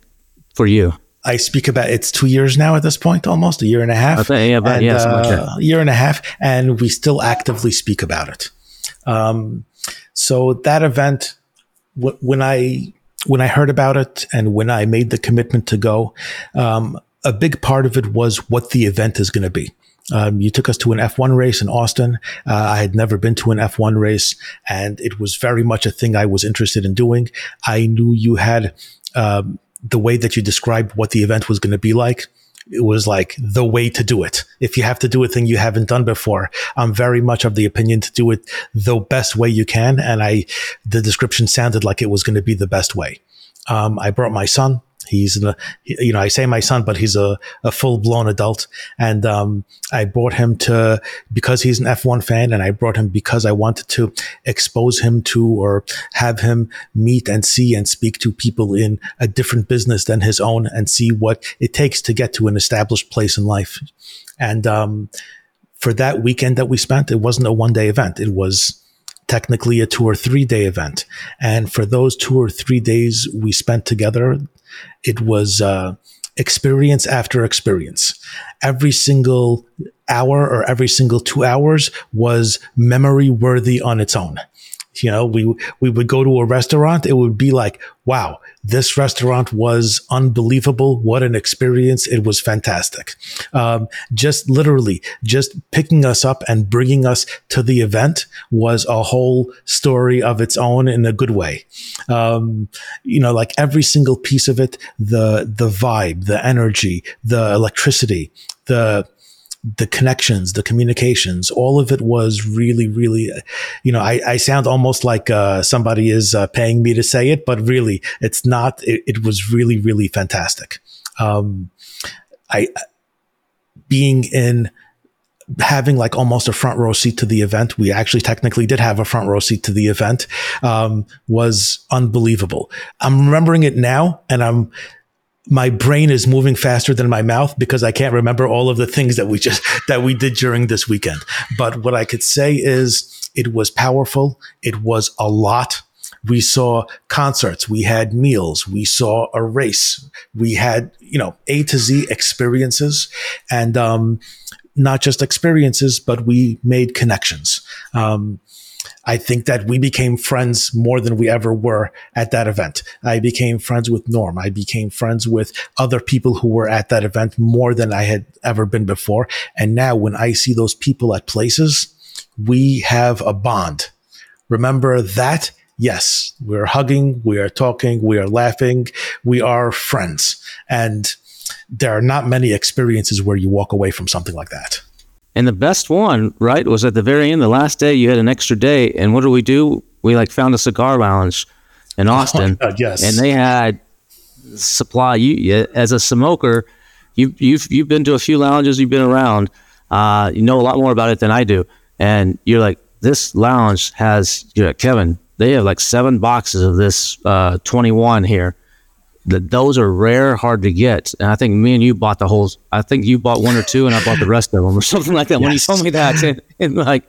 for you? I speak about it's two years now at this point, almost a year and a half. Think, yeah, about, and, yeah, like a uh, year and a half, and we still actively speak about it. Um, so that event, w- when I when I heard about it and when I made the commitment to go, um, a big part of it was what the event is going to be. Um, you took us to an F1 race in Austin. Uh, I had never been to an F1 race, and it was very much a thing I was interested in doing. I knew you had um, the way that you described what the event was going to be like it was like the way to do it. If you have to do a thing you haven't done before, I'm very much of the opinion to do it the best way you can. And I, the description sounded like it was going to be the best way. Um, I brought my son. He's, a, you know, I say my son, but he's a, a full blown adult. And, um, I brought him to, because he's an F1 fan and I brought him because I wanted to expose him to or have him meet and see and speak to people in a different business than his own and see what it takes to get to an established place in life. And, um, for that weekend that we spent, it wasn't a one day event. It was, technically a two or three day event. And for those two or three days we spent together, it was uh, experience after experience. Every single hour or every single two hours was memory worthy on its own. You know, we we would go to a restaurant. It would be like, wow, this restaurant was unbelievable. What an experience! It was fantastic. Um, just literally, just picking us up and bringing us to the event was a whole story of its own in a good way. Um, you know, like every single piece of it, the the vibe, the energy, the electricity, the the connections, the communications, all of it was really, really, you know, I, I sound almost like uh, somebody is uh, paying me to say it, but really, it's not. It, it was really, really fantastic. Um, I being in having like almost a front row seat to the event. We actually technically did have a front row seat to the event. Um, was unbelievable. I'm remembering it now, and I'm my brain is moving faster than my mouth because I can't remember all of the things that we just (laughs) that we did during this weekend. But what I could say is it was powerful. It was a lot. We saw concerts, we had meals, we saw a race, we had, you know, A to Z experiences and um not just experiences, but we made connections. Um, I think that we became friends more than we ever were at that event. I became friends with Norm. I became friends with other people who were at that event more than I had ever been before. And now when I see those people at places, we have a bond. Remember that? Yes, we're hugging, we are talking, we are laughing, we are friends. And there are not many experiences where you walk away from something like that. And the best one, right, was at the very end, the last day, you had an extra day. And what did we do? We like found a cigar lounge in oh Austin. Oh, yes. And they had supply. You, as a smoker, you, you've, you've been to a few lounges, you've been around, uh, you know a lot more about it than I do. And you're like, this lounge has, you're like, Kevin, they have like seven boxes of this uh, 21 here that those are rare, hard to get. And I think me and you bought the whole. I think you bought one or two, and I bought the rest of them, or (laughs) something like that. Yes. When you told me that, (laughs) and, and like,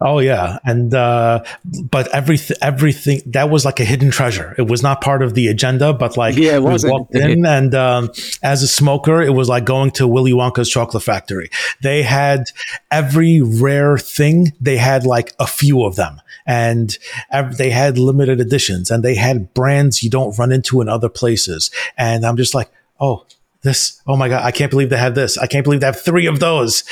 Oh yeah, and uh, but everything everything that was like a hidden treasure. It was not part of the agenda, but like Yeah, it we wasn't. walked in, (laughs) and um, as a smoker, it was like going to Willy Wonka's chocolate factory. They had every rare thing. They had like a few of them, and ev- they had limited editions, and they had brands you don't run into in other places. And I'm just like, oh. This, oh my God, I can't believe they have this. I can't believe they have three of those.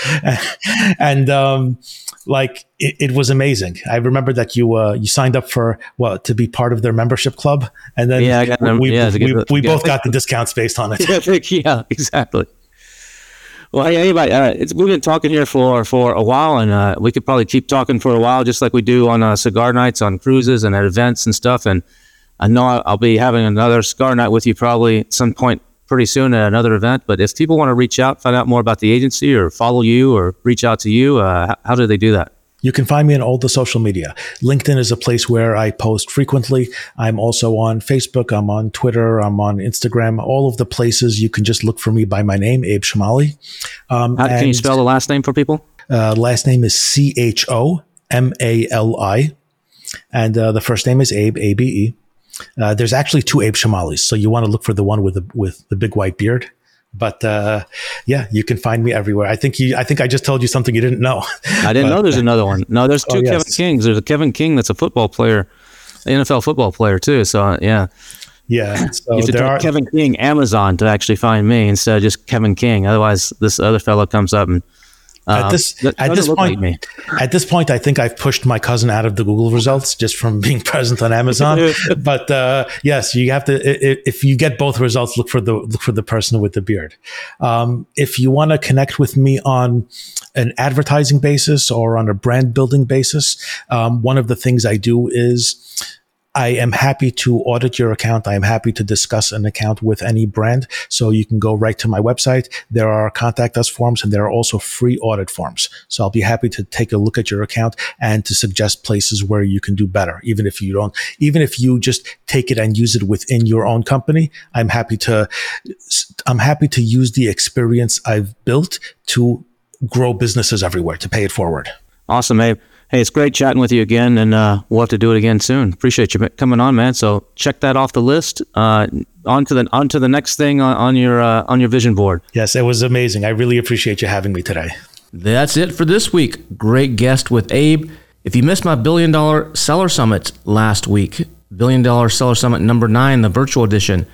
(laughs) and, um, like it, it was amazing. I remember that you uh, you signed up for what to be part of their membership club, and then Yeah, got them- we, yeah, we, we yeah. both got the discounts based on it. Yeah, I think- yeah, exactly. Well, hey, anybody, uh, it's, we've been talking here for for a while, and uh, we could probably keep talking for a while, just like we do on uh, cigar nights, on cruises, and at events and stuff. And I know I'll be having another cigar night with you probably at some point pretty soon at another event. But if people want to reach out, find out more about the agency, or follow you, or reach out to you, uh, how, do they do that? You can find me on all the social media. LinkedIn is a place where I post frequently. I'm also on Facebook. I'm on Twitter. I'm on Instagram. All of the places you can just look for me by my name, Abe Chomali. Um, How, can you spell the last name for people? Uh, last name is C H O M A L I, and uh, the first name is Abe A B E. Uh, there's actually two Abe Chomalis, so you want to look for the one with the with the big white beard. But uh, yeah, you can find me everywhere. I think you. I think I just told you something you didn't know. I didn't know there's another one. No, there's two Oh, Kevin yes. Kings. There's a Kevin King that's a football player, NFL football player too. So uh, yeah. yeah, so You have to type are. Kevin King Amazon to actually find me instead of just Kevin King. Otherwise, this other fellow comes up and at this that at this point, like me. at this point, I think I've pushed my cousin out of the Google results just from (laughs) being present on Amazon. (laughs) but uh, yes, you have to. If you get both results, look for the look for the person with the beard. Um, if you want to connect with me on an advertising basis or on a brand building basis, um, one of the things I do is I am happy to audit your account. I am happy to discuss an account with any brand. So you can go right to my website. There are contact us forms and there are also free audit forms. So I'll be happy to take a look at your account and to suggest places where you can do better. Even if you don't, even if you just take it and use it within your own company, I'm happy to, I'm happy to use the experience I've built to grow businesses everywhere, to pay it forward. Awesome, Abe. Hey, it's great chatting with you again, and uh, we'll have to do it again soon. Appreciate you coming on, man. So check that off the list. Uh, on to the on to the next thing on, on your uh, on your vision board. Yes, it was amazing. I really appreciate you having me today. That's it for this week. Great guest with Abe. If you missed my billion dollar seller summit last week, billion dollar seller summit number nine, the virtual edition,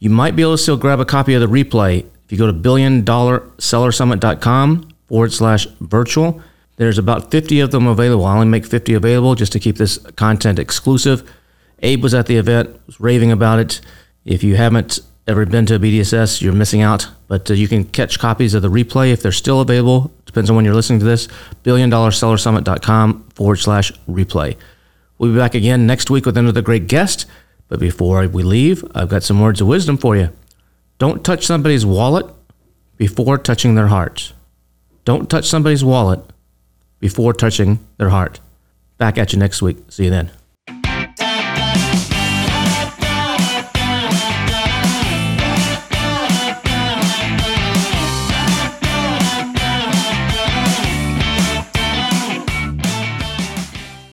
you might be able to still grab a copy of the replay. If you go to billion dollar sellersummit.com forward slash virtual, there's about 50 of them available. I only make 50 available just to keep this content exclusive. Abe was at the event, was raving about it. If you haven't ever been to a BDSS, you're missing out. But uh, you can catch copies of the replay if they're still available. Depends on when you're listening to this. BillionDollarSellerSummit.com forward slash replay. We'll be back again next week with another great guest. But before we leave, I've got some words of wisdom for you. Don't touch somebody's wallet before touching their heart. Don't touch somebody's wallet before touching their heart. Back at you next week. See you then.